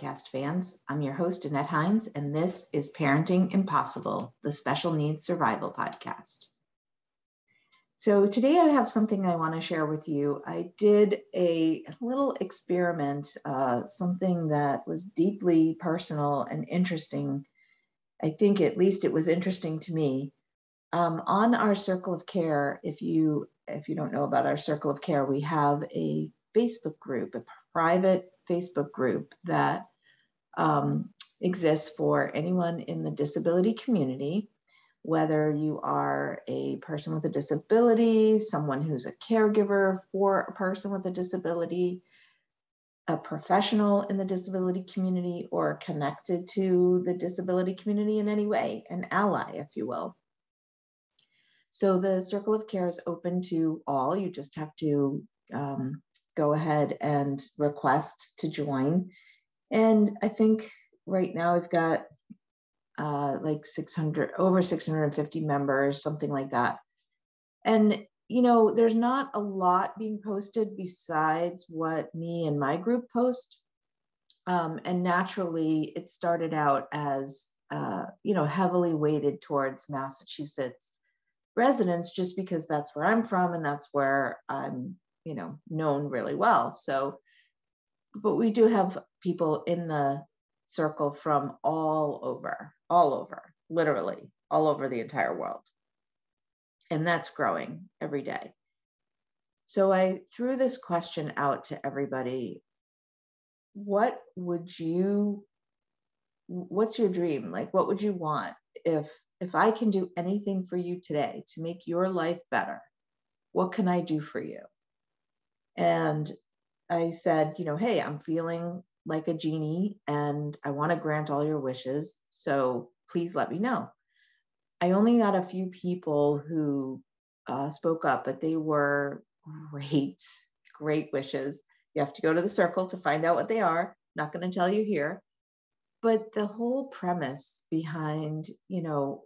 Podcast fans. I'm your host, Annette Hines, and this is Parenting Impossible, the Special Needs Survival Podcast. So, today I have something I want to share with you. I did a little experiment, uh, something that was deeply personal and interesting. I think at least it was interesting to me. Um, on our circle of care, if you if you don't know about our circle of care, we have a Facebook group, a private Facebook group that um, exists for anyone in the disability community, whether you are a person with a disability, someone who's a caregiver for a person with a disability, a professional in the disability community, or connected to the disability community in any way, an ally, if you will. So the Circle of Care is open to all. You just have to um, go ahead and request to join. And I think right now we've got uh, like 600, over 650 members, something like that. And, you know, there's not a lot being posted besides what me and my group post. Um, and naturally, it started out as, uh, you know, heavily weighted towards Massachusetts residents just because that's where I'm from and that's where I'm you know known really well so but we do have people in the circle from all over all over literally all over the entire world. And that's growing every day. So i threw this question out to everybody. What would you what's your dream? Like what would you want if if i can do anything for you today to make your life better what can i do for you? And I said, you know, hey, I'm feeling like a genie and I want to grant all your wishes. So please let me know. I only got a few people who uh, spoke up, but they were great, great wishes. You have to go to the circle to find out what they are. Not going to tell you here. But the whole premise behind, you know,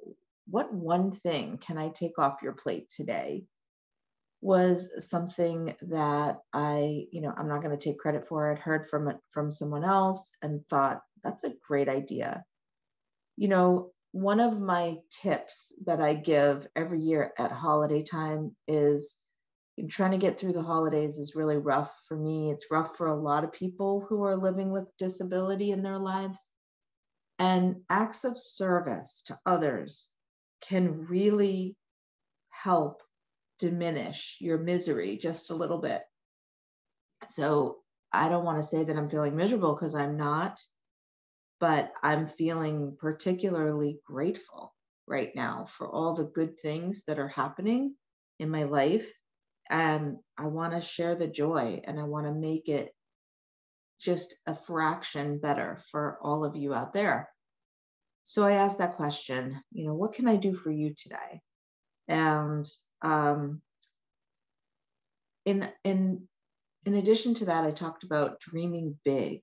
what one thing can I take off your plate today was something that I, you know, I'm not going to take credit for I'd heard from from someone else and thought that's a great idea. You know, one of my tips that I give every year at holiday time is trying to get through the holidays is really rough for me. It's rough for a lot of people who are living with disability in their lives. And acts of service to others can really help diminish your misery just a little bit. So I don't want to say that I'm feeling miserable because I'm not, but I'm feeling particularly grateful right now for all the good things that are happening in my life. And I want to share the joy and I want to make it just a fraction better for all of you out there. So I asked that question, you know, what can I do for you today? And um, in in in addition to that, I talked about dreaming big,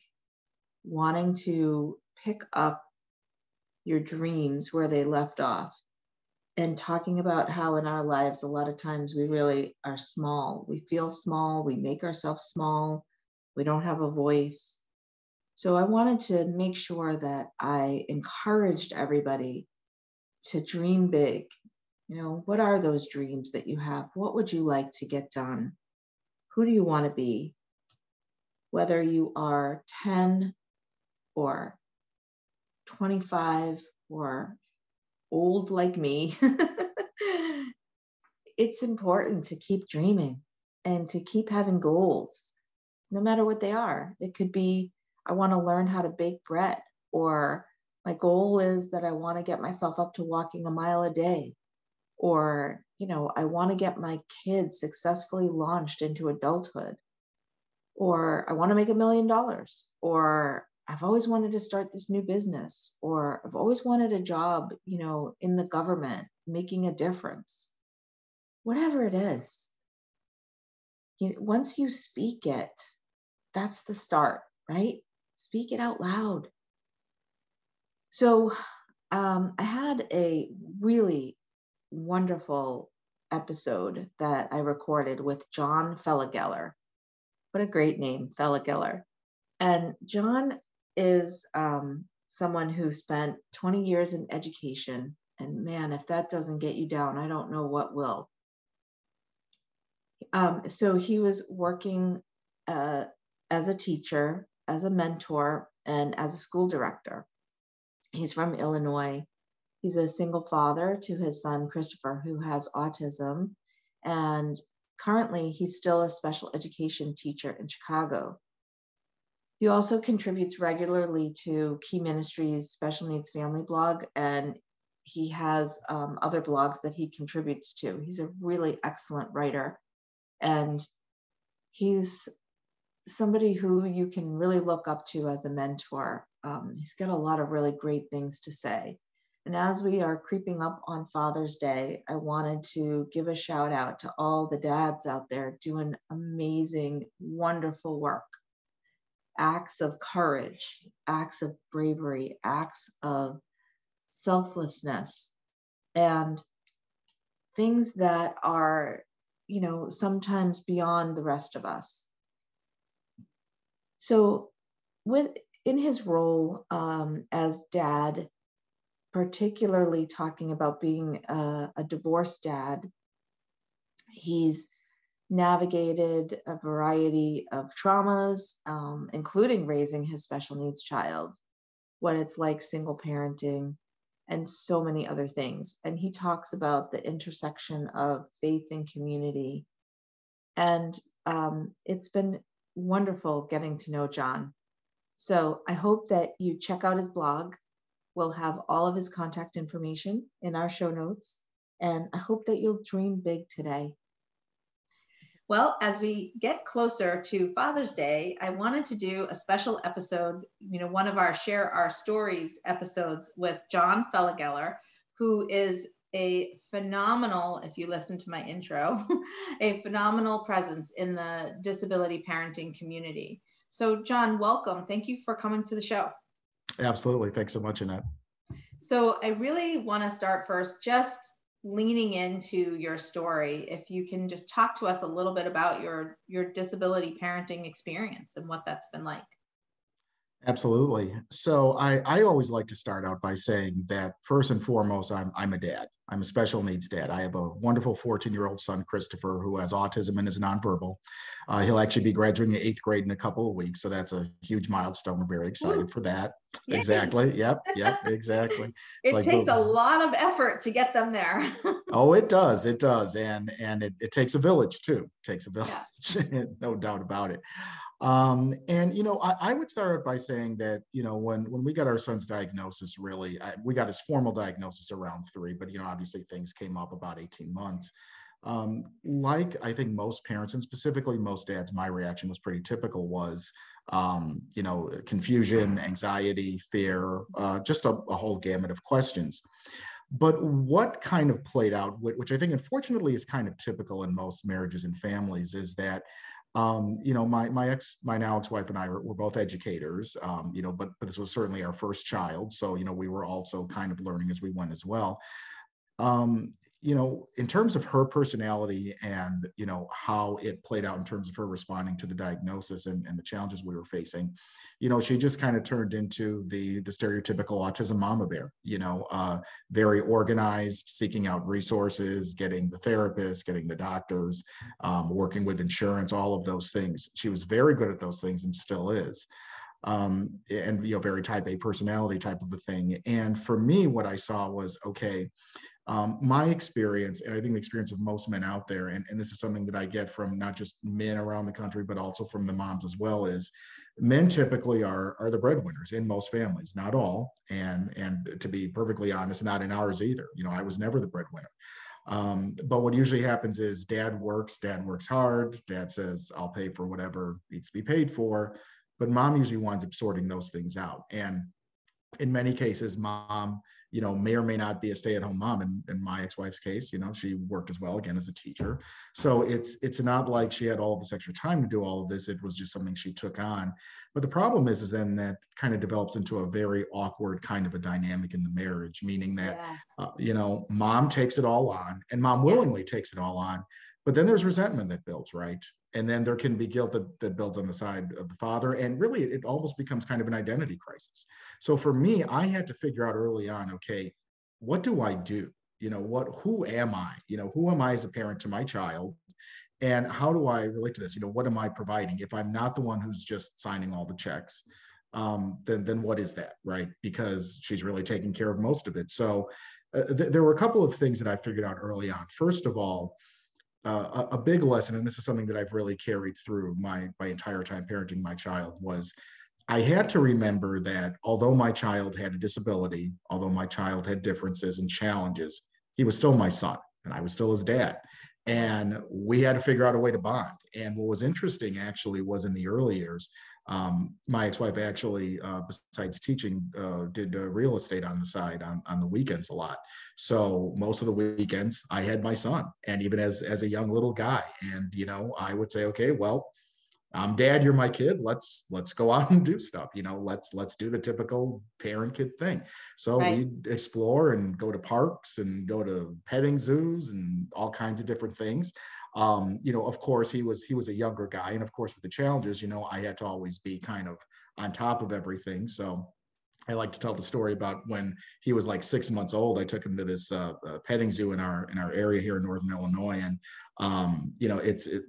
wanting to pick up your dreams where they left off, and talking about how in our lives a lot of times we really are small. We feel small. We make ourselves small. We don't have a voice. So I wanted to make sure that I encouraged everybody to dream big you know, what are those dreams that you have? What would you like to get done? Who do you want to be? Whether you are 10 or 25 or old like me, it's important to keep dreaming and to keep having goals, no matter what they are. It could be, I want to learn how to bake bread, or my goal is that I want to get myself up to walking a mile a day or you know i want to get my kids successfully launched into adulthood or i want to make a million dollars or i've always wanted to start this new business or i've always wanted a job you know in the government making a difference. Whatever it is you know, once you speak it that's the start right? Speak it out loud. So um, i had a really wonderful episode that I recorded with John Felligeller. What a great name, Felligeller. And John is um, someone who spent 20 years in education. And man, if that doesn't get you down, I don't know what will. Um, so he was working uh, as a teacher, as a mentor, and as a school director. He's from Illinois. He's a single father to his son, Christopher, who has autism. And currently, he's still a special education teacher in Chicago. He also contributes regularly to Key Ministries Special Needs Family blog, and he has um, other blogs that he contributes to. He's a really excellent writer, and he's somebody who you can really look up to as a mentor. Um, he's got a lot of really great things to say. And as we are creeping up on Father's Day, I wanted to give a shout out to all the dads out there doing amazing, wonderful work. Acts of courage, acts of bravery, acts of selflessness, and things that are, you know, sometimes beyond the rest of us. So, with in his role um, as dad, particularly talking about being a, a divorced dad, he's navigated a variety of traumas, um, including raising his special needs child, what it's like single parenting, and so many other things. And he talks about the intersection of faith and community. And um, it's been wonderful getting to know John. So I hope that you check out his blog. We'll have all of his contact information in our show notes. And I hope that you'll dream big today. Well, as we get closer to Father's Day, I wanted to do a special episode, you know, one of our Share Our Stories episodes with John Felligeller, who is a phenomenal, if you listen to my intro, a phenomenal presence in the disability parenting community. So, John, welcome. Thank you for coming to the show. Absolutely. Thanks so much, Annette. So, I really want to start first just leaning into your story. If you can just talk to us a little bit about your your disability parenting experience and what that's been like. Absolutely. So I, I always like to start out by saying that first and foremost, I'm, I'm a dad. I'm a special needs dad. I have a wonderful 14 year old son, Christopher, who has autism and is nonverbal. Uh, he'll actually be graduating eighth grade in a couple of weeks. So that's a huge milestone. We're very excited Ooh. for that. Yay. Exactly. Yep. Yep. Exactly. it like, takes a lot of effort to get them there. oh, it does. It does. And and it, it takes a village too. It takes a village. Yeah. no doubt about it. Um, and you know, I, I, would start by saying that you know when when we got our son's diagnosis, really, I, we got his formal diagnosis around three, but you know, obviously things came up about eighteen months. Um, like I think most parents and specifically most dads, my reaction was pretty typical. Was um, you know confusion, anxiety, fear, uh, just a, a whole gamut of questions. But what kind of played out, which I think unfortunately is kind of typical in most marriages and families, is that um, you know, my my ex, my now ex-wife and I were, were both educators, um, you know, but but this was certainly our first child, so you know, we were also kind of learning as we went as well. Um, you know, in terms of her personality and you know how it played out in terms of her responding to the diagnosis and, and the challenges we were facing, you know, she just kind of turned into the the stereotypical autism mama bear. You know, uh, very organized, seeking out resources, getting the therapist, getting the doctors, um, working with insurance, all of those things. She was very good at those things and still is um, and you know very type a personality type of a thing and for me what i saw was okay um, my experience, and I think the experience of most men out there, and, and this is something that I get from not just men around the country, but also from the moms as well, is men typically are are the breadwinners in most families, not all, and and to be perfectly honest, not in ours either. You know, I was never the breadwinner. Um, but what usually happens is dad works, dad works hard, dad says, I'll pay for whatever needs to be paid for. But mom usually winds up sorting those things out. And in many cases, mom you know, may or may not be a stay-at-home mom. In, in my ex-wife's case, you know, she worked as well again as a teacher. So it's it's not like she had all this extra time to do all of this. It was just something she took on. But the problem is, is then that kind of develops into a very awkward kind of a dynamic in the marriage, meaning that yes. uh, you know, mom takes it all on, and mom willingly yes. takes it all on. But then there's resentment that builds, right? And then there can be guilt that, that builds on the side of the father. And really it almost becomes kind of an identity crisis. So for me i had to figure out early on okay what do i do? You know what who am i? You know who am i as a parent to my child? And how do i relate to this? You know what am i providing? If i'm not the one who's just signing all the checks um, then then what is that right? Because she's really taking care of most of it. So uh, th- there were a couple of things that i figured out early on. First of all uh, a, a big lesson and this is something that i've really carried through my my entire time parenting my child was I had to remember that although my child had a disability, although my child had differences and challenges, he was still my son and I was still his dad. And we had to figure out a way to bond. And what was interesting actually was in the early years, um, my ex-wife actually, uh, besides teaching, uh, did uh, real estate on the side on, on the weekends a lot. So most of the weekends I had my son and even as, as a young little guy. And, you know, I would say, okay, well, I'm dad, you're my kid. Let's let's go out and do stuff. You know, let's let's do the typical parent kid thing. So right. we explore and go to parks and go to petting zoos and all kinds of different things. Um, you know, of course, he was he was a younger guy, and of course, with the challenges, you know, I had to always be kind of on top of everything. So I like to tell the story about when he was like six months old. I took him to this uh, uh, petting zoo in our in our area here in Northern Illinois, and um, you know, it's it,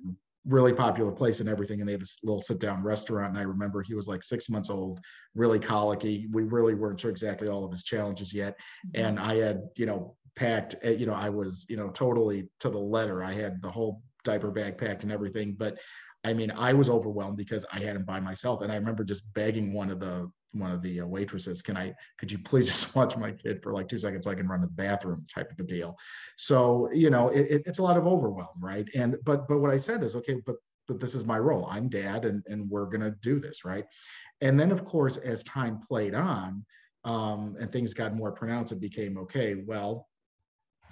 really popular place and everything. And they have this little sit down restaurant. And I remember he was like six months old, really colicky. We really weren't sure exactly all of his challenges yet. Mm-hmm. And I had, you know, packed, eh, you know, I was, you know, totally to the letter. I had the whole diaper bag packed and everything. But I mean, I was overwhelmed because I had him by myself. And I remember just begging one of the one of the uh, waitresses, can I, could you please just watch my kid for like two seconds so I can run to the bathroom type of a deal. So, you know, it, it's a lot of overwhelm, right? And, but, but what I said is, okay, but, but this is my role. I'm dad and, and we're going to do this, right? And then of course, as time played on um, and things got more pronounced, it became, okay, well,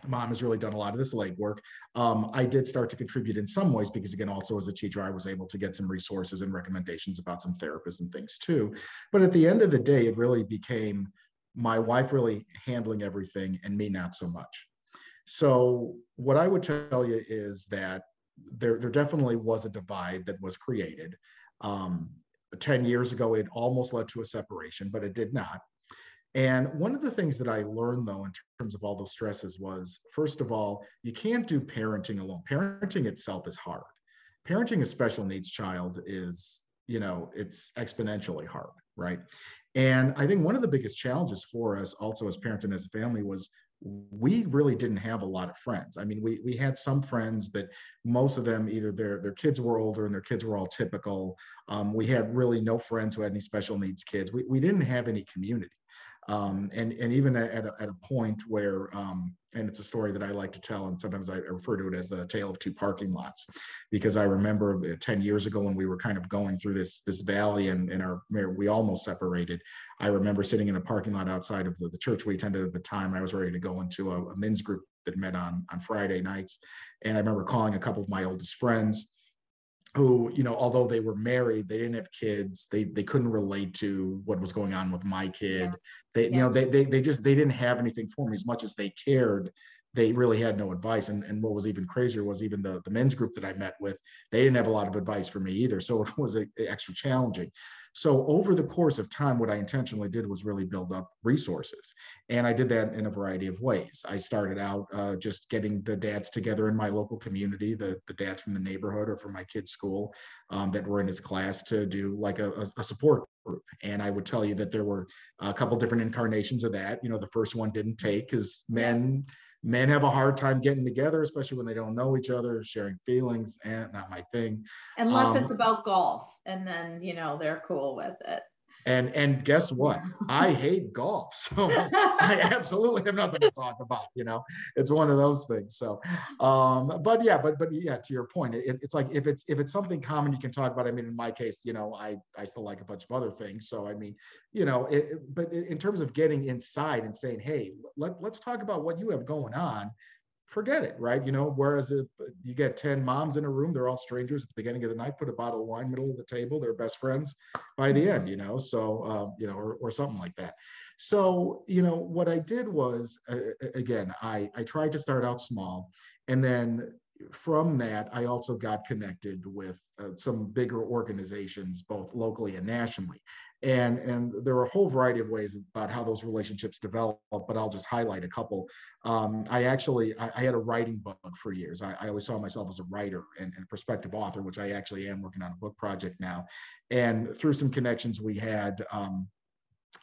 mom has really done a lot of this legwork. Um, I did start to contribute in some ways because, again, also as a teacher, I was able to get some resources and recommendations about some therapists and things too. But at the end of the day, it really became my wife really handling everything and me not so much. So, what I would tell you is that there, there definitely was a divide that was created. Um, 10 years ago, it almost led to a separation, but it did not. And one of the things that I learned though, in terms of all those stresses, was first of all, you can't do parenting alone. Parenting itself is hard. Parenting a special needs child is, you know, it's exponentially hard, right? And I think one of the biggest challenges for us also as parents and as a family was we really didn't have a lot of friends. I mean, we we had some friends, but most of them either their their kids were older and their kids were all typical. Um, we had really no friends who had any special needs kids. We we didn't have any community. Um, and and even at a, at a point where um, and it's a story that I like to tell, and sometimes I refer to it as the tale of two parking lots, because I remember uh, 10 years ago when we were kind of going through this this valley and, and our we almost separated. I remember sitting in a parking lot outside of the, the church we attended at the time. I was ready to go into a, a men's group that met on on Friday nights, and I remember calling a couple of my oldest friends who you know although they were married they didn't have kids they they couldn't relate to what was going on with my kid. Yeah. they yeah. you know they, they they just they didn't have anything for me. As much as they cared they really had no advice. And, and what was even crazier was even the, the men's group that i met with they didn't have a lot of advice for me either. So it was a, a extra challenging so over the course of time, what I intentionally did was really build up resources. And I did that in a variety of ways. I started out uh, just getting the dads together in my local community, the, the dads from the neighborhood or from my kid's school um, that were in his class to do like a, a support group. And I would tell you that there were a couple different incarnations of that. You know, the first one didn't take because men men have a hard time getting together, especially when they don't know each other, sharing feelings, and not my thing. Unless um, it's about golf, and then you know they're cool with it. And and guess what? I hate golf, so I absolutely have nothing to talk about. You know, it's one of those things. So, um, but yeah, but but yeah, to your point, it, it's like if it's if it's something common you can talk about. I mean, in my case, you know, I I still like a bunch of other things. So I mean, you know, it, but in terms of getting inside and saying, hey, let let's talk about what you have going on forget it, right? You know, whereas if you get 10 moms in a room, they're all strangers at the beginning of the night, put a bottle of wine middle of the table, they're best friends by the end, you know, so, um, you know, or, or something like that. So, you know, what I did was, uh, again, I, I tried to start out small and then from that, I also got connected with uh, some bigger organizations, both locally and nationally. And, and there are a whole variety of ways about how those relationships develop, but I'll just highlight a couple. Um, I actually, I, I, had a writing bug for years. I, I always saw myself as a writer and, and prospective author, which I actually am working on a book project now. And through some connections we had, um,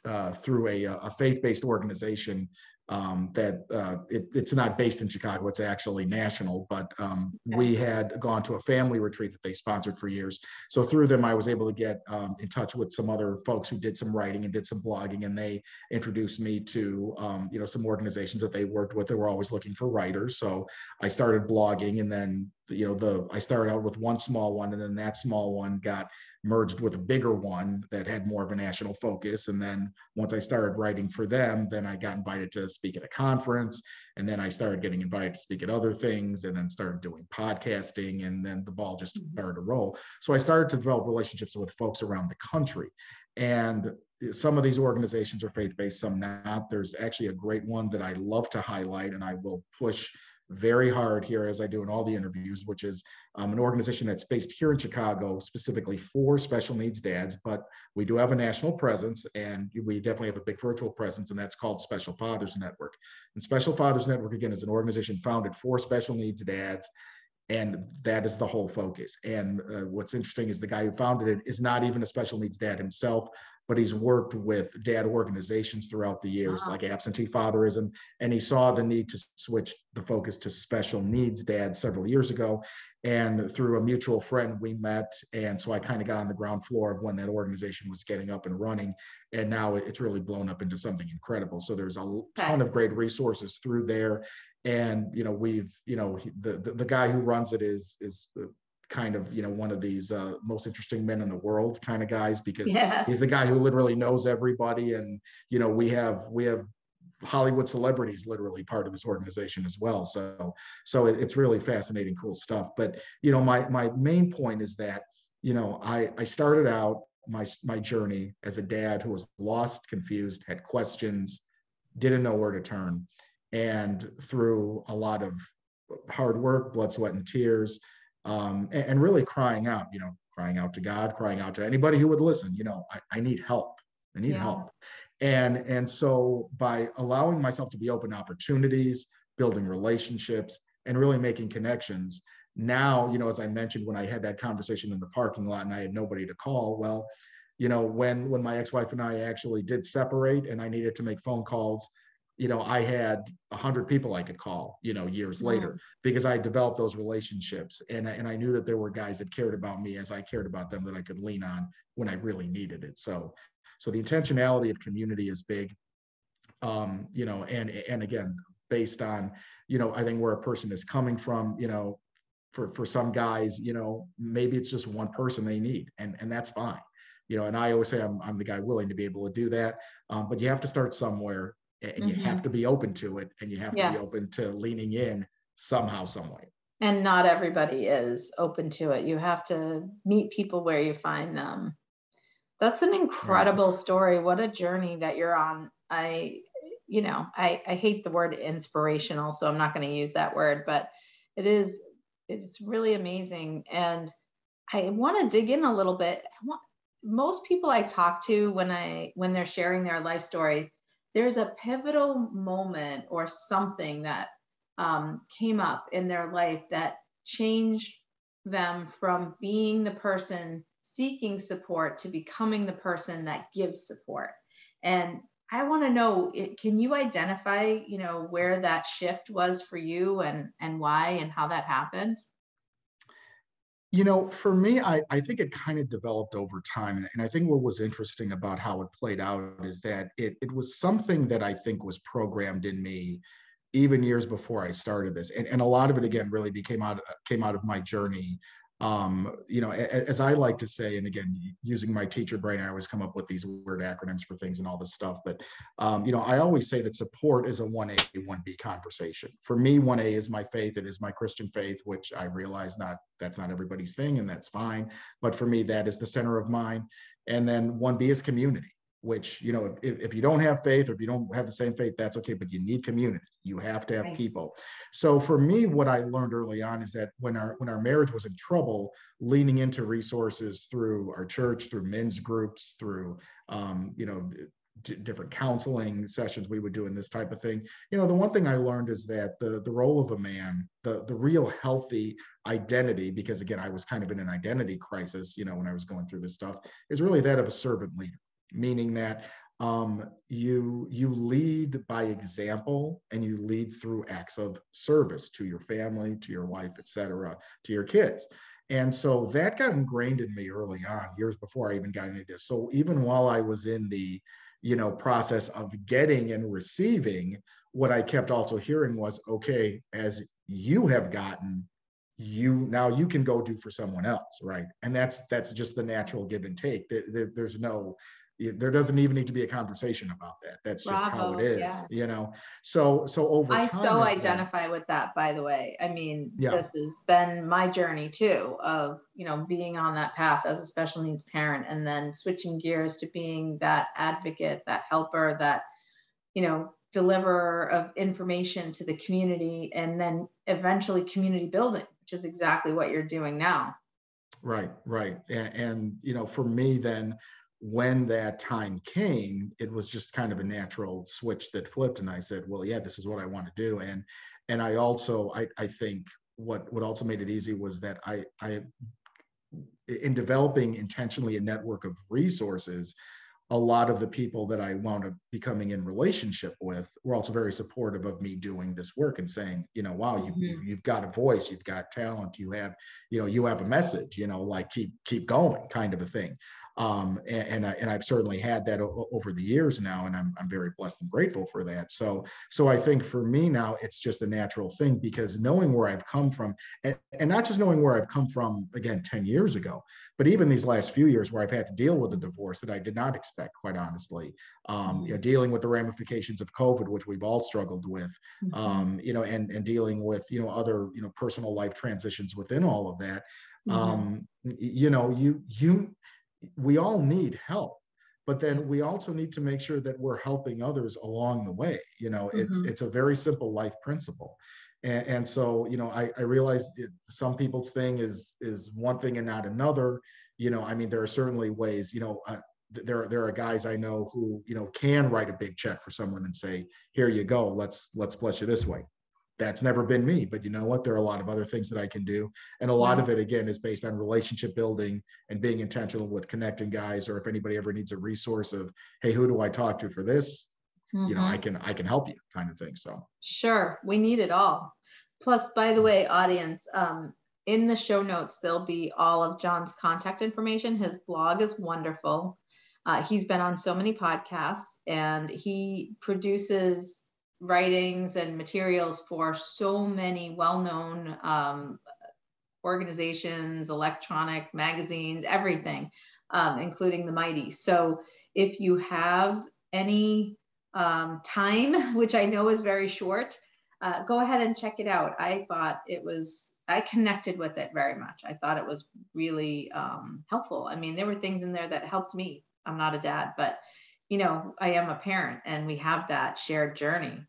uh, through a, a faith-based organization um, that uh, it, it's not based in Chicago, it's actually national, but um, we had gone to a family retreat that they sponsored for years. So through them, I was able to get um, in touch with some other folks who did some writing and did some blogging, and they introduced me to, um, you know, some organizations that they worked with. They were always looking for writers. So I started blogging and then you know the i started out with one small one and then that small one got merged with a bigger one that had more of a national focus. And then once I started writing for them, then I got invited to speak at a conference. And then I started getting invited to speak at other things and then started doing podcasting. And then the ball just mm-hmm. started to roll. So I started to develop relationships with folks around the country. And some of these organizations are faith based, some not. There's actually a great one that I love to highlight, and I will push very hard here, as I do in all the interviews, which is um, an organization that's based here in Chicago, specifically for special needs dads. But we do have a national presence, and we definitely have a big virtual presence, and that's called Special Fathers Network. And Special Fathers Network, again, is an organization founded for special needs dads and that is the whole focus and uh, what's interesting is the guy who founded it is not even a special needs dad himself but he's worked with dad organizations throughout the years, wow. like absentee fatherism, and he saw the need to switch the focus to special needs dad several years ago. And through a mutual friend, we met, and so I kind of got on the ground floor of when that organization was getting up and running, and now it's really blown up into something incredible. So there's a ton of great resources through there, and you know we've you know the the, the guy who runs it is is uh, kind of you know one of these uh, most interesting men in the world kind of guys because yeah. he's the guy who literally knows everybody. And you know we have we have hollywood celebrities literally part of this organization as well. So so it's really fascinating cool stuff. But you know my my main point is that you know i i started out my my journey as a dad who was lost confused had questions didn't know where to turn. And through a lot of hard work blood sweat and tears um, and, and, really crying out, you know, crying out to God, crying out to anybody who would listen, you know, I, I need help. I need yeah. help. And, and so by allowing myself to be open to opportunities, building relationships, and really making connections, now, you know, as I mentioned, when I had that conversation in the parking lot and I had nobody to call, well, you know, when when my ex-wife and I actually did separate and I needed to make phone calls, you know, I had a hundred people I could call, you know, years mm-hmm. later because I developed those relationships and, and I knew that there were guys that cared about me as I cared about them that I could lean on when I really needed it. So, so the intentionality of community is big. Um, you know, and, and again, based on, you know, I think where a person is coming from, you know, for, for some guys, you know, maybe it's just one person they need and, and that's fine you know, and I always say I'm, I'm the guy willing to be able to do that. Um, but you have to start somewhere and mm-hmm. you have to be open to it and you have yes. to be open to leaning in somehow some way. And not everybody is open to it. You have to meet people where you find them. That's an incredible story. What a journey that you're on. I you know i i hate the word inspirational so i'm not going to use that word but it is it's really amazing. And i want to dig in a little bit. Want, most people i talk to when i when they're sharing their life story there's a pivotal moment or something that um, came up in their life that changed them from being the person seeking support to becoming the person that gives support. And i want to know can you identify you know where that shift was for you and and why and how that happened you know, for me, I, I think it kind of developed over time. And I think what was interesting about how it played out is that it, it was something that I think was programmed in me even years before I started this. And, and a lot of it, again, really became out, came out of my journey um, you know, as I like to say, and again, using my teacher brain, I always come up with these weird acronyms for things and all this stuff. But, um, you know, I always say that support is a 1A, 1B conversation. For me, 1A is my faith. It is my Christian faith, which I realize not that's not everybody's thing, and that's fine. But for me, that is the center of mine. And then 1B is community. Which you know if, if you don't have faith or if you don't have the same faith that's okay but you need community. You have to have right. people. So for me what i learned early on is that when our when our marriage was in trouble leaning into resources through our church through men's groups through um, you know different counseling sessions we would do in this type of thing you know the one thing i learned is that the the role of a man the the real healthy identity because again i was kind of in an identity crisis you know when i was going through this stuff is really that of a servant leader meaning that um, you you lead by example and you lead through acts of service to your family, to your wife, etc., to your kids. And so that got ingrained in me early on, years before I even got into this. So even while I was in the you know process of getting and receiving, what I kept also hearing was, okay, as you have gotten, you now you can go do for someone else, right? And that's that's just the natural give and take. There's no there doesn't even need to be a conversation about that. That's just Bravo, how it is yeah. you know? So so over i so identify that, with that by the way. I mean yeah. this has been my journey too of you know being on that path as a special needs parent and then switching gears to being that advocate that helper that you know deliverer of information to the community and then eventually community building which is exactly what you're doing now. Right right. And, and you know for me then when that time came, it was just kind of a natural switch that flipped, and I said, "Well, yeah, this is what I want to do." And and I also, I, I think what what also made it easy was that I I in developing intentionally a network of resources, a lot of the people that I wound up becoming in relationship with were also very supportive of me doing this work and saying, you know, wow, you, mm-hmm. you've got a voice, you've got talent, you have, you know, you have a message, you know, like keep keep going, kind of a thing. Um, and, and, I, and I've certainly had that o- over the years now, and I'm, I'm very blessed and grateful for that. So, so I think for me now, it's just a natural thing because knowing where I've come from, and, and not just knowing where I've come from again 10 years ago, but even these last few years where I've had to deal with a divorce that I did not expect, quite honestly, um, you know, dealing with the ramifications of COVID, which we've all struggled with, mm-hmm. um, you know, and, and dealing with, you know, other, you know, personal life transitions within all of that. Mm-hmm. Um, you know, you, you, we all need help but then we also need to make sure that we're helping others along the way you know it's mm-hmm. it's a very simple life principle. And, and so you know i, I realize it, some people's thing is is one thing and not another. You know i mean there are certainly ways you know uh, there there are guys i know who you know can write a big check for someone and say here you go. Let's let's bless you this way that's never been me but you know what? There are a lot of other things that i can do. And a lot of it again is based on relationship building and being intentional with connecting guys or if anybody ever needs a resource of hey who do i talk to for this? Mm-hmm. you know i mm-hmm. can i can help you kind of thing so. Sure. We need it all. Plus by the way audience um, in the show notes there'll be all of john's contact information. His blog is wonderful. Uh, he's been on so many podcasts and he produces writings and materials for so many well-known um, organizations, electronic magazines, everything, um, including the Mighty. So if you have any um, time, which I know is very short, uh, go ahead and check it out. I thought it was, I connected with it very much. I thought it was really um, helpful. I mean, there were things in there that helped me. I'm not a dad, but you know, I am a parent and we have that shared journey.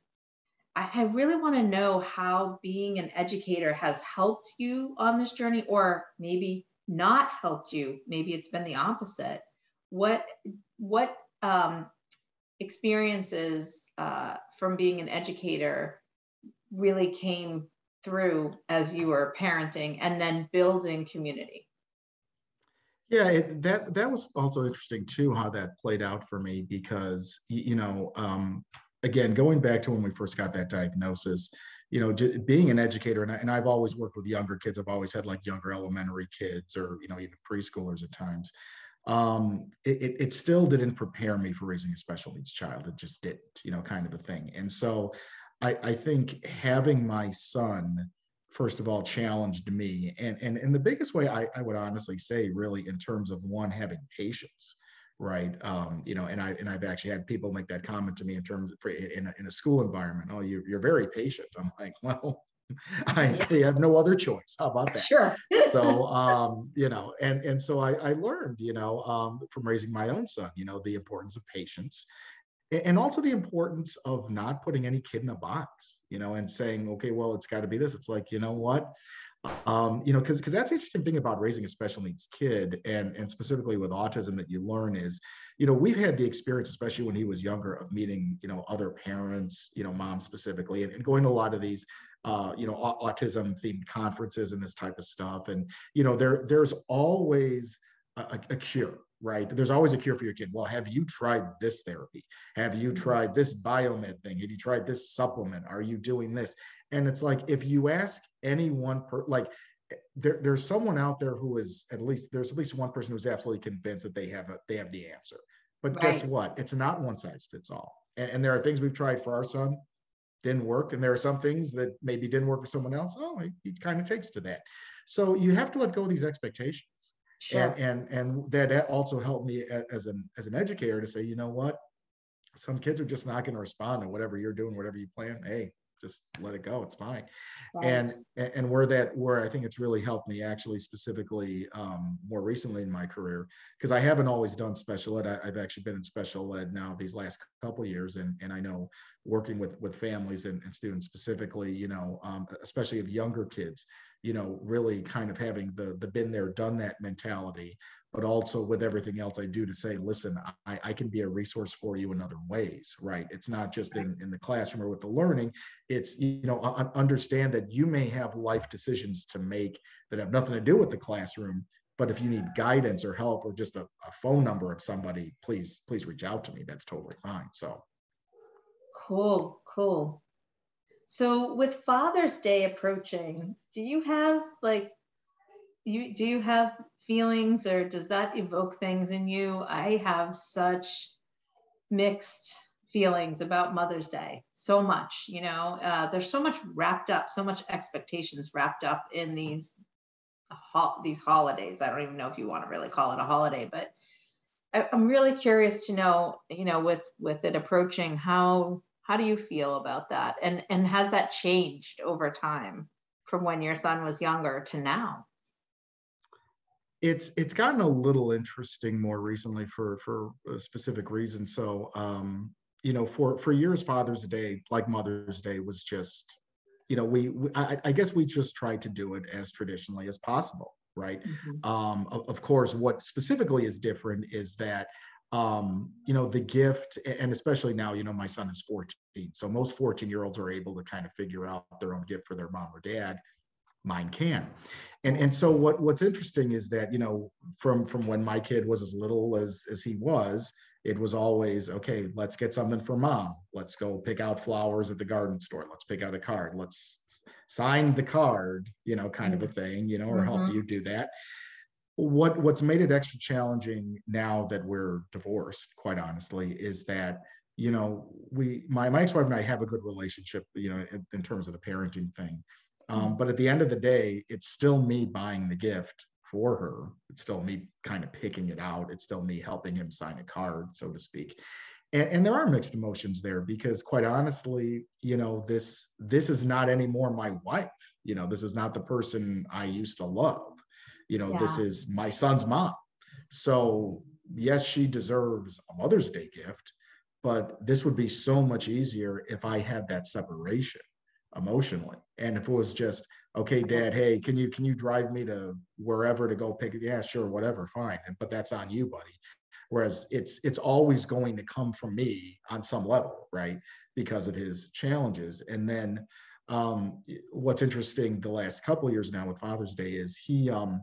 I, I really want to know how being an educator has helped you on this journey, or maybe not helped you. Maybe it's been the opposite. What what um, experiences uh, from being an educator really came through as you were parenting and then building community? Yeah, it, that that was also interesting too how that played out for me because you know um, again going back to when we first got that diagnosis, you know, being an educator and, I, and I've always worked with younger kids. I've always had like younger elementary kids or you know even preschoolers at times. Um, it, it still didn't prepare me for raising a special needs child. It just didn't, you know, kind of a thing. And so I, I think having my son first of all challenged me and and and the biggest way I, I would honestly say really in terms of one having patience right um, you know and i and i've actually had people make that comment to me in terms of in a, in a school environment oh you're, you're very patient i'm like well I, I, have no other choice. How about that? Sure. so, um, you know, and and so I, I learned, you know, um, from raising my own son, you know, the importance of patience, and also the importance of not putting any kid in a box, you know, and saying, okay, well, it's got to be this. It's like, you know what, um, you know, because because that's the interesting thing about raising a special needs kid, and and specifically with autism that you learn is, you know, we've had the experience, especially when he was younger, of meeting, you know, other parents, you know, moms specifically, and, and going to a lot of these uh, you know, autism themed conferences and this type of stuff. And, you know, there there's always a, a, cure, right? There's always a cure for your kid. Well, have you tried this therapy? Have you mm-hmm. tried this biomed thing? Have you tried this supplement? Are you doing this? And it's like if you ask anyone per like there, there's someone out there who is at least there's at least one person who's absolutely convinced that they have a they have the answer. But right. guess what? It's not one size fits all. And, and there are things we've tried for our son didn't work and there are some things that maybe didn't work for someone else oh he, he kind of takes to that so you have to let go of these expectations sure. and and and that also helped me as an as an educator to say you know what some kids are just not going to respond to whatever you're doing whatever you plan hey just let it go it's fine right. and and where that where i think it's really helped me actually specifically um, more recently in my career because i haven't always done special ed I, have actually been in special ed now these last couple years and and i know working with with families and, and students specifically you know um, especially of younger kids you know really kind of having the the been there done that mentality but also with everything else I do to say, listen, I, I, can be a resource for you in other ways, right? It's not just in, in the classroom or with the learning. It's, you know, understand that you may have life decisions to make that have nothing to do with the classroom. But if you need guidance or help or just a, a phone number of somebody, please, please reach out to me. That's totally fine. So cool, cool. So with Father's Day approaching, do you have like you do you have feelings or does that evoke things in you? I have such mixed feelings about Mother's Day. So much, you know, uh, there's so much wrapped up, so much expectations wrapped up in these ho- these holidays. I don't even know if you want to really call it a holiday, but I, I'm really curious to know, you know, with with it approaching, how how do you feel about that, and and has that changed over time from when your son was younger to now? It's it's gotten a little interesting more recently for for a specific reason. So um, you know, for for years, Father's Day, like Mother's Day, was just you know we, we I, I, guess we just tried to do it as traditionally as possible, right? Mm-hmm. Um, of, of course, what specifically is different is that um, you know the gift, and especially now, you know, my son is 14, so most 14 year olds are able to kind of figure out their own gift for their mom or dad mine can and and so what what's interesting is that you know from from when my kid was as little as as he was it was always okay let's get something for mom let's go pick out flowers at the garden store let's pick out a card let's sign the card you know kind mm-hmm. of a mm-hmm. thing you know or mm-hmm. help you do that what what's made it extra challenging now that we're divorced quite honestly is that you know we my, my ex-wife and i have a good relationship you know in, in terms of the parenting thing um, but at the end of the day, it's still me buying the gift for her. It's still me kind of picking it out. It's still me helping him sign a card, so to speak. And, and, there are mixed emotions there because quite honestly, you know, this this is not anymore my wife. You know, this is not the person I used to love. You know, yeah. this is my son's mom. So yes, she deserves a Mother's Day gift, but this would be so much easier if I had that separation emotionally. And if it was just, okay, dad, hey, can you can you drive me to wherever to go pick it? Yeah, sure, whatever, fine. And, But that's on you, buddy. Whereas it's it's always going to come from me on some level, right? Because of his challenges. And then um, what's interesting the last couple years now with Father's Day is he um,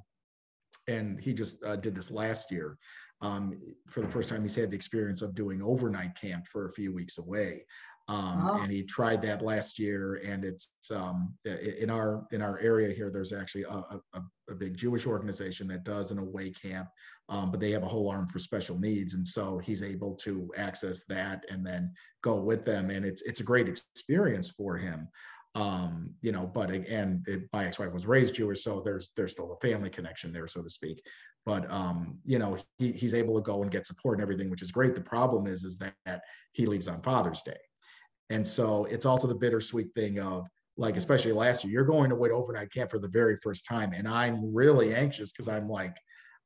and he just uh, did this last year. Um, for the first time, he's had the experience of doing overnight camp for a few weeks away. Um, oh. and he tried that last year and it's um, in our in our area here there's actually a, a, a, big jewish organization that does an away camp um, but they have a whole arm for special needs and so he's able to access that and then go with them and it's it's a great experience for him. Um, you know but again it, my ex-wife was raised jewish so there's there's still a family connection there so to speak. But um, you know he, he's able to go and get support and everything which is great. The problem is is that he leaves on father's day and so it's also the bittersweet thing of, like especially last year, you're going away to overnight camp for the very first time. And I'm really anxious because I'm like,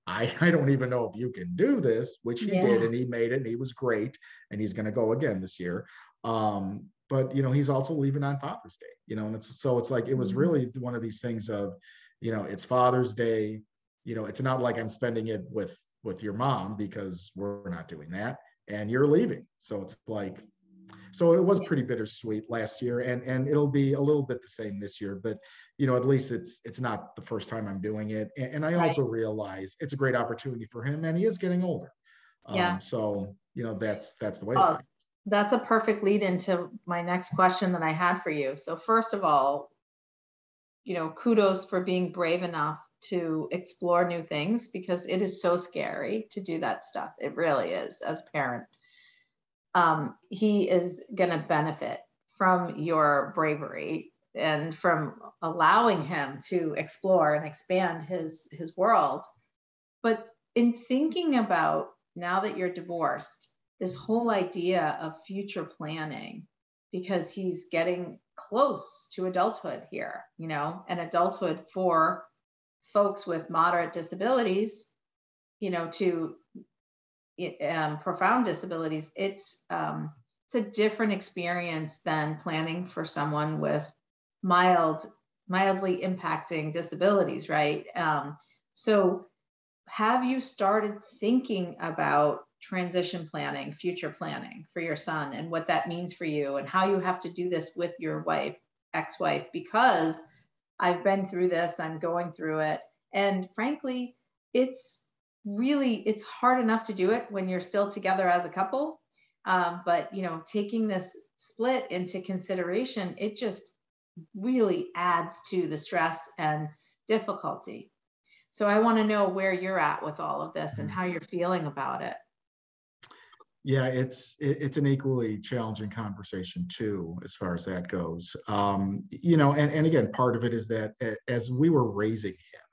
I, I don't even know if you can do this, which he yeah. did, and he made it, and he was great, and he's going to go again this year. Um, but you know, he's also leaving on Father's Day, you know, and it's so it's like it was mm-hmm. really one of these things of, you know, it's Father's Day, you know, it's not like I'm spending it with with your mom because we're not doing that, and you're leaving, so it's like so it was pretty bittersweet last year, and and it'll be a little bit the same this year. But you know, at least it's it's not the first time I'm doing it, and, and I right. also realize it's a great opportunity for him, and he is getting older. Yeah. Um, so you know, that's that's the way. Oh, that's a perfect lead into my next question that I had for you. So first of all, you know, kudos for being brave enough to explore new things because it is so scary to do that stuff. It really is as a parent um, he is going to benefit from your bravery and from allowing him to explore and expand his his world. But in thinking about now that you're divorced this whole idea of future planning because he's getting close to adulthood here you know and adulthood for folks with moderate disabilities you know to um, profound disabilities, it's um, it's a different experience than planning for someone with mild, mildly impacting disabilities, right? Um, so, have you started thinking about transition planning, future planning for your son, and what that means for you, and how you have to do this with your wife, ex-wife? Because I've been through this, I'm going through it, and frankly, it's really it's hard enough to do it when you're still together as a couple. Um, but you know taking this split into consideration it just really adds to the stress and difficulty. So i want to know where you're at with all of this and how you're feeling about it. Yeah it's it's an equally challenging conversation too as far as that goes. Um, you know and, and again part of it is that as we were raising him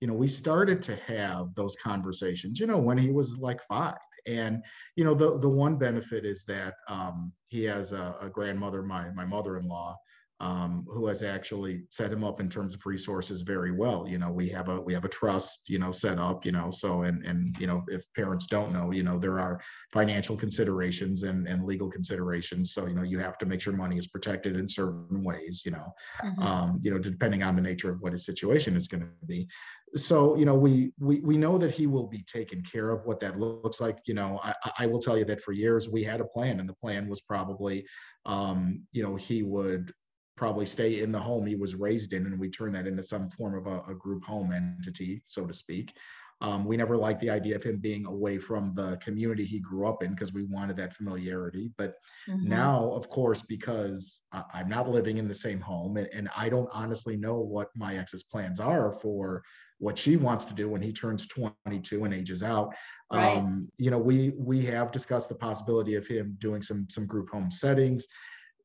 you know, we started to have those conversations, you know, when he was like five. And, you know, the, the one benefit is that um, he has a, a grandmother, my, my mother-in-law, um, who has actually set him up in terms of resources very well. You know, we have a we have a trust, you know, set up, you know, so and and you know, if parents don't know, you know, there are financial considerations and and legal considerations. So you know, you have to make sure money is protected in certain ways. You know, mm-hmm. um, you know, depending on the nature of what his situation is going to be. So you know, we we we know that he will be taken care of. What that looks like, you know, I, I will tell you that for years we had a plan, and the plan was probably, um, you know, he would probably stay in the home he was raised in, and we turn that into some form of a, a group home entity, so to speak. Um, we never liked the idea of him being away from the community he grew up in because we wanted that familiarity. But mm-hmm. now, of course, because I, am not living in the same home and, and, I don't honestly know what my ex's plans are for what she wants to do when he turns 22 and ages out. Right. Um, you know, we we have discussed the possibility of him doing some some group home settings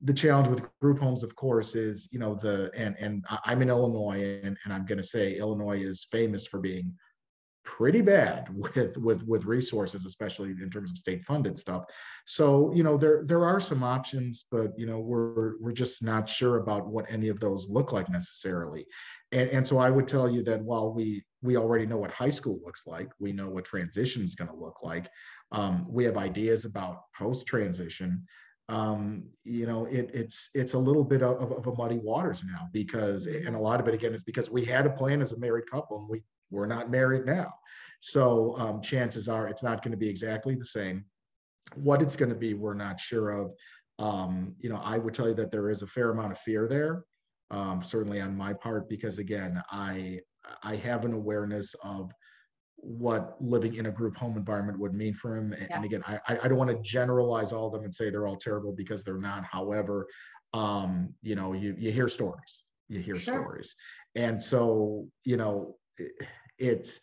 the challenge with group homes, of course, is you know the and and I'm in Illinois, and, and I'm going to say Illinois is famous for being pretty bad with with with resources, especially in terms of state funded stuff. So you know there there are some options, but you know we're we're just not sure about what any of those look like necessarily. And and so I would tell you that while we we already know what high school looks like, we know what transition is going to look like. Um, we have ideas about post transition um, you know, it, it's it's a little bit of, of a muddy waters now because, and a lot of it again is because we had a plan as a married couple and we we're not married now. So um, chances are it's not going to be exactly the same. What it's going to be, we're not sure of. Um, you know, I would tell you that there is a fair amount of fear there, um, certainly on my part, because again, I I have an awareness of what living in a group home environment would mean for him. Yes. And again, I, I don't want to generalize all of them and say they're all terrible because they're not. However, um, you know, you, you hear stories, you hear sure. stories. And so, you know, it, it's,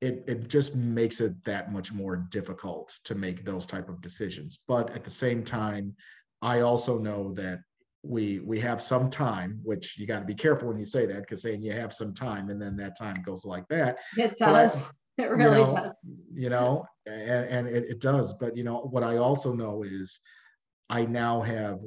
it, it just makes it that much more difficult to make those type of decisions. But at the same time, I also know that we we have some time, which you got to be careful when you say that because saying you have some time and then that time goes like that. It does. It really you know, does. You know, and, and it, it does. But, you know, what I also know is I now have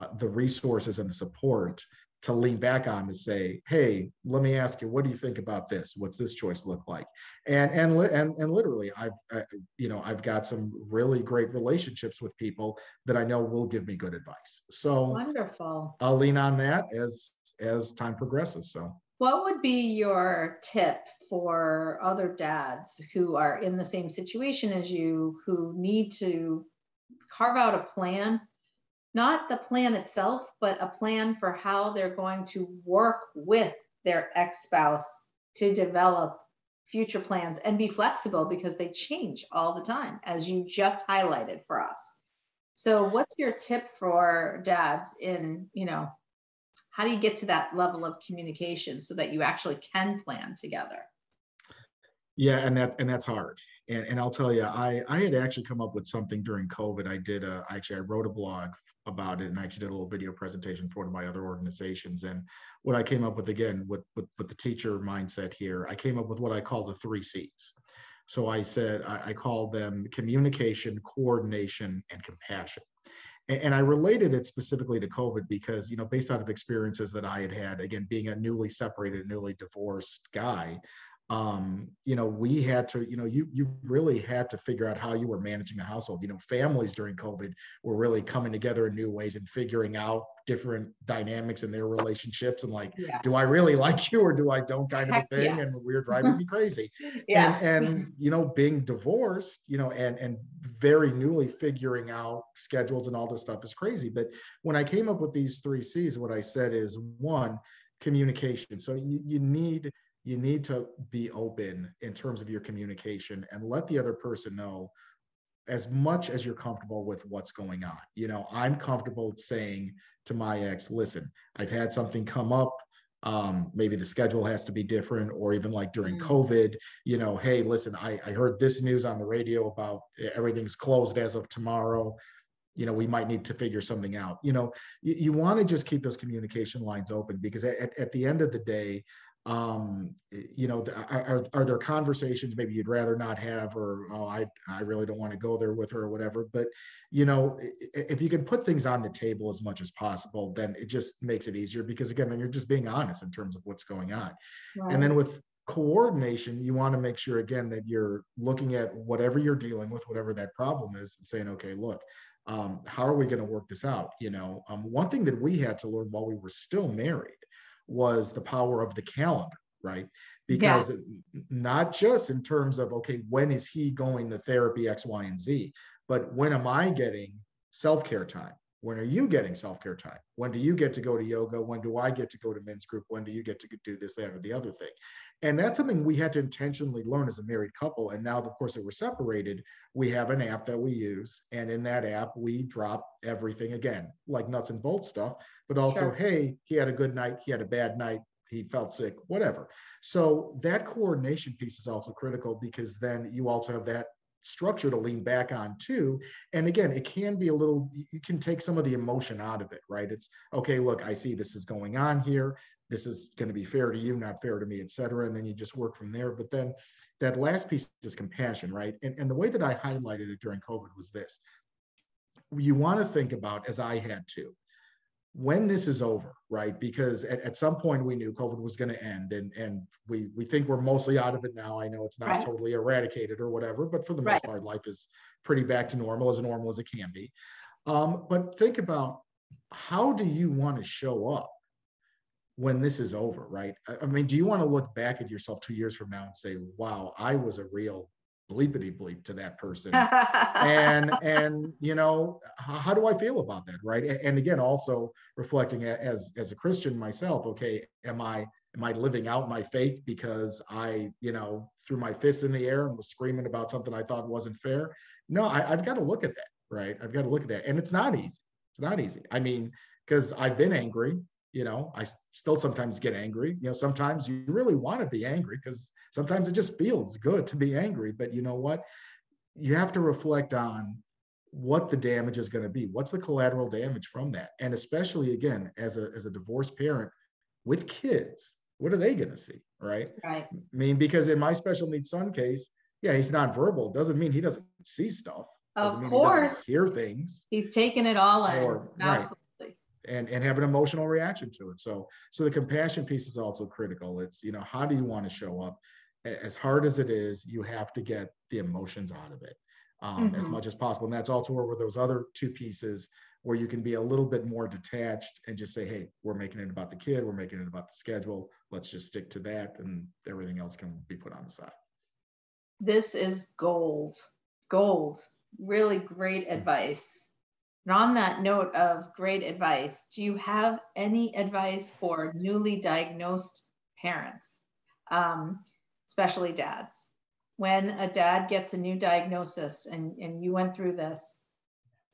uh, the resources and the support to lean back on to say, hey, let me ask you, what do you think about this? What's this choice look like? And and and and literally, I've I, you know I've got some really great relationships with people that I know will give me good advice. So wonderful. I'll lean on that as as time progresses. So. What would be your tip for other dads who are in the same situation as you, who need to carve out a plan not the plan itself, but a plan for how they're going to work with their ex spouse to develop future plans and be flexible because they change all the time, as you just highlighted for us. So, what's your tip for dads in, you know, how do you get to that level of communication so that you actually can plan together? Yeah, and that and that's hard. And and I'll tell you, I I had actually come up with something during COVID. I did a actually I wrote a blog about it and I actually did a little video presentation for one of my other organizations. And what I came up with again with, with, with the teacher mindset here, I came up with what I call the three C's. So I said, I, I called them communication, coordination, and compassion. And, and I related it specifically to COVID because, you know, based out of experiences that I had had, again, being a newly separated, newly divorced guy, um, you know, we had to, you know, you you really had to figure out how you were managing a household. You know, families during COVID were really coming together in new ways and figuring out different dynamics in their relationships and like, yes. do I really like you or do I don't kind of a thing? Yes. And we're driving me crazy. yes. And, and you know, being divorced, you know, and and very newly figuring out schedules and all this stuff is crazy. But when I came up with these three C's, what I said is one, communication. So you, you need you need to be open in terms of your communication and let the other person know as much as you're comfortable with what's going on. You know, I'm comfortable saying to my ex, listen, I've had something come up. Um, maybe the schedule has to be different, or even like during mm. COVID, you know, hey, listen, I, I heard this news on the radio about everything's closed as of tomorrow you know we might need to figure something out you know you, you want to just keep those communication lines open because at, at the end of the day um you know are, are there conversations maybe you'd rather not have or oh i i really don't want to go there with her or whatever but you know if you can put things on the table as much as possible then it just makes it easier because again then you're just being honest in terms of what's going on right. and then with coordination you want to make sure again that you're looking at whatever you're dealing with whatever that problem is and saying okay look um, how are we going to work this out you know um, one thing that we had to learn while we were still married was the power of the calendar, right? Because yes. not just in terms of, okay, when is he going to therapy X, Y, and Z, but when am I getting self care time? When are you getting self care time? When do you get to go to yoga? When do I get to go to men's group? When do you get to do this, that, or the other thing? And that's something we had to intentionally learn as a married couple. And now, of course, that we're separated, we have an app that we use. And in that app, we drop everything again, like nuts and bolts stuff, but also, sure. hey, he had a good night, he had a bad night, he felt sick, whatever. So that coordination piece is also critical because then you also have that structure to lean back on too. And again, it can be a little, you can take some of the emotion out of it, right? It's okay, look, I see this is going on here. This is going to be fair to you, not fair to me, et cetera. And then you just work from there. But then that last piece is compassion, right? And, and the way that I highlighted it during COVID was this. You want to think about, as I had to, when this is over, right? Because at, at some point we knew COVID was going to end, and and we we think we're mostly out of it now. I know it's not right. totally eradicated or whatever, but for the most right. part, life is pretty back to normal, as normal as it can be. Um, but think about how do you want to show up when this is over, right? I, I mean, do you want to look back at yourself two years from now and say, "Wow, I was a real bleepity bleep to that person. And and you know how, how, do i feel about that right? And again also reflecting as as a christian myself okay am i am i living out my faith because i you know threw my fists in the air and was screaming about something i thought wasn't fair? No I, i've got to look at that right? I've got to look at that. And it's not easy. It's not easy. I mean because i've been angry you know i still sometimes get angry. You know sometimes you really want to be angry because sometimes it just feels good to be angry but you know what? You have to reflect on what the damage is going to be. What's the collateral damage from that? And especially again as a as a divorced parent with kids what are they going to see right? Right. I mean because in my special needs son case yeah he's not verbal doesn't mean he doesn't see stuff. Of course. hear things. He's taking it all in. Or, Absolutely. Right and and have an emotional reaction to it. So so the compassion piece is also critical. It's you know how do you want to show up? As hard as it is you have to get the emotions out of it um, mm-hmm. as much as possible. And that's also where those other two pieces where you can be a little bit more detached and just say hey we're making it about the kid we're making it about the schedule. Let's just stick to that and everything else can be put on the side. This is gold. Gold. Really great mm. advice and on that note of great advice, do you have any advice for newly diagnosed parents, um, especially dads? When a dad gets a new diagnosis and, and you went through this,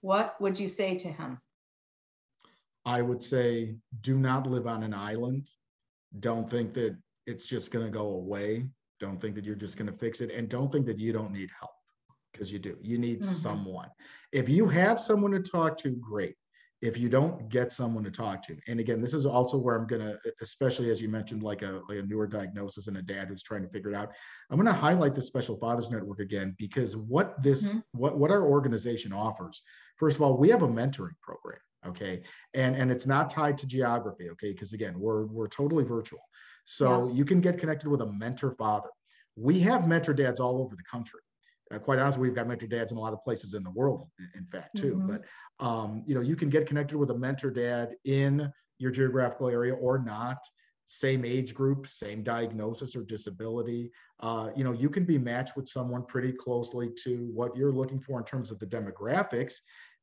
what would you say to him? I would say do not live on an island. Don't think that it's just going to go away. Don't think that you're just going to fix it. And don't think that you don't need help because you do. You need mm-hmm. someone. If you have someone to talk to, great. If you don't get someone to talk to, and again, this is also where I'm gonna, especially as you mentioned, like a like a newer diagnosis and a dad who's trying to figure it out. I'm gonna highlight the Special Fathers Network again because what this mm-hmm. what what our organization offers. First of all, we have a mentoring program okay and and it's not tied to geography okay because again we're we're totally virtual so yes. you can get connected with a mentor father we have mentor dads all over the country uh, quite honestly, we've got mentor dads in a lot of places in the world, in fact, too. Mm-hmm. But um, you know, you can get connected with a mentor dad in your geographical area or not. Same age group, same diagnosis or disability. Uh, you know, you can be matched with someone pretty closely to what you're looking for in terms of the demographics.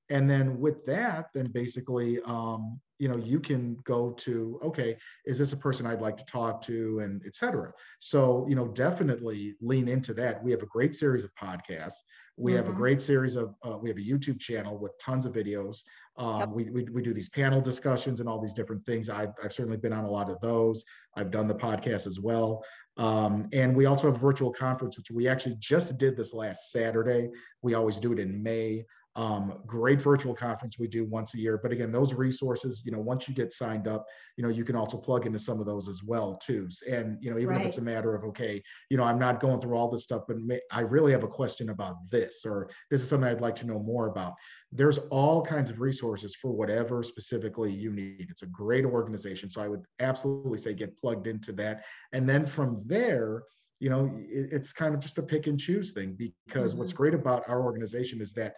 And then with that, then basically, um, you know you can go to okay is this a person i'd like to talk to and etc so you know definitely lean into that. We have a great series of podcasts. We mm-hmm. have a mm-hmm. great series of uh, we have a youtube channel with tons of videos. Um, yep. we, we, we do these panel discussions and all these different things. I've, I've certainly been on a lot of those. I've done the podcast as well. Um, and we also have a virtual conference which we actually just did this last saturday. We always do it in may um, great virtual conference we do once a year but again those resources you know once you get signed up you know you can also plug into some of those as well too and you know even right. if it's a matter of okay you know i'm not going through all this stuff but may, i really have a question about this or this is something i'd like to know more about there's all kinds of resources for whatever specifically you need it's a great organization so i would absolutely say get plugged into that and then from there you know it, it's kind of just a pick and choose thing because mm-hmm. what's great about our organization is that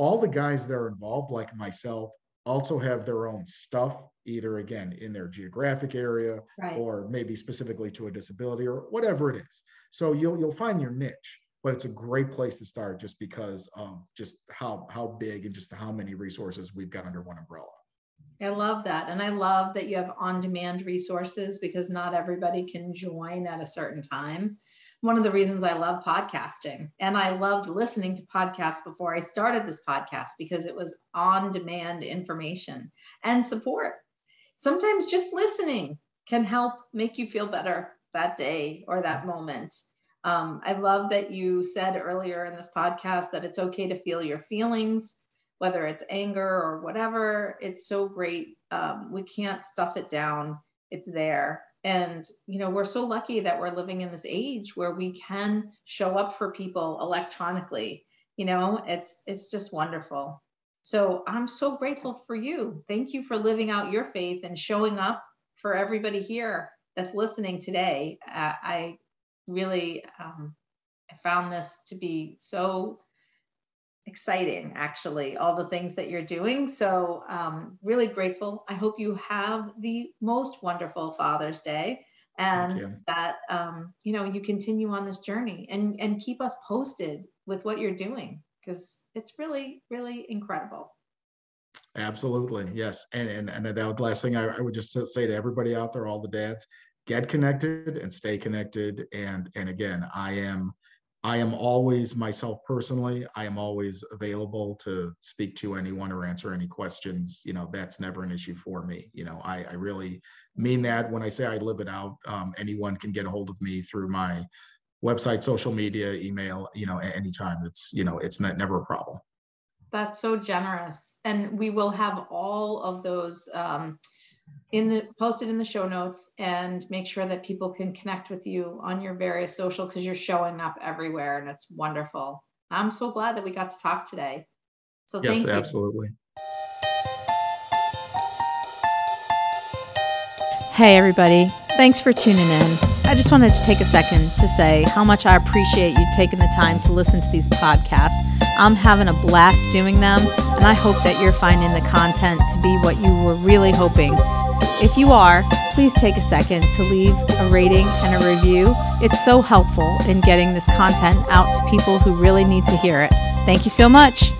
all the guys that are involved, like myself, also have their own stuff, either again in their geographic area right. or maybe specifically to a disability or whatever it is. So you'll you'll find your niche, but it's a great place to start just because of just how how big and just how many resources we've got under one umbrella. I love that. And I love that you have on demand resources because not everybody can join at a certain time one of the reasons I love podcasting. And I loved listening to podcasts before I started this podcast because it was on demand information and support. Sometimes just listening can help make you feel better that day or that moment. Um, I love that you said earlier in this podcast that it's okay to feel your feelings, whether it's anger or whatever. It's so great. Um, we can't stuff it down, it's there and you know we're so lucky that we're living in this age where we can show up for people electronically you know it's it's just wonderful. So i'm so grateful for you. Thank you for living out your faith and showing up for everybody here that's listening today. Uh, i really um, i found this to be so exciting actually all the things that you're doing. So um, really grateful. I hope you have the most wonderful father's day and that um, you know you continue on this journey and and keep us posted with what you're doing because it's really really incredible. Absolutely. Yes. And and, and the last thing I, I would just say to everybody out there all the dads get connected and stay connected. And and again i am I am always myself personally. I am always available to speak to anyone or answer any questions. You know, that's never an issue for me. You know, I, I really mean that when I say I live it out. Um, anyone can get a hold of me through my website, social media, email. You know, anytime. It's you know, it's not, never a problem. That's so generous, and we will have all of those. Um, in the posted in the show notes and make sure that people can connect with you on your various social because you're showing up everywhere and it's wonderful. I'm so glad that we got to talk today. So thank you. yes, absolutely. Hey, everybody. Thanks for tuning in. I just wanted to take a second to say how much I appreciate you taking the time to listen to these podcasts. I'm having a blast doing them, and I hope that you're finding the content to be what you were really hoping. If you are, please take a second to leave a rating and a review. It's so helpful in getting this content out to people who really need to hear it. Thank you so much.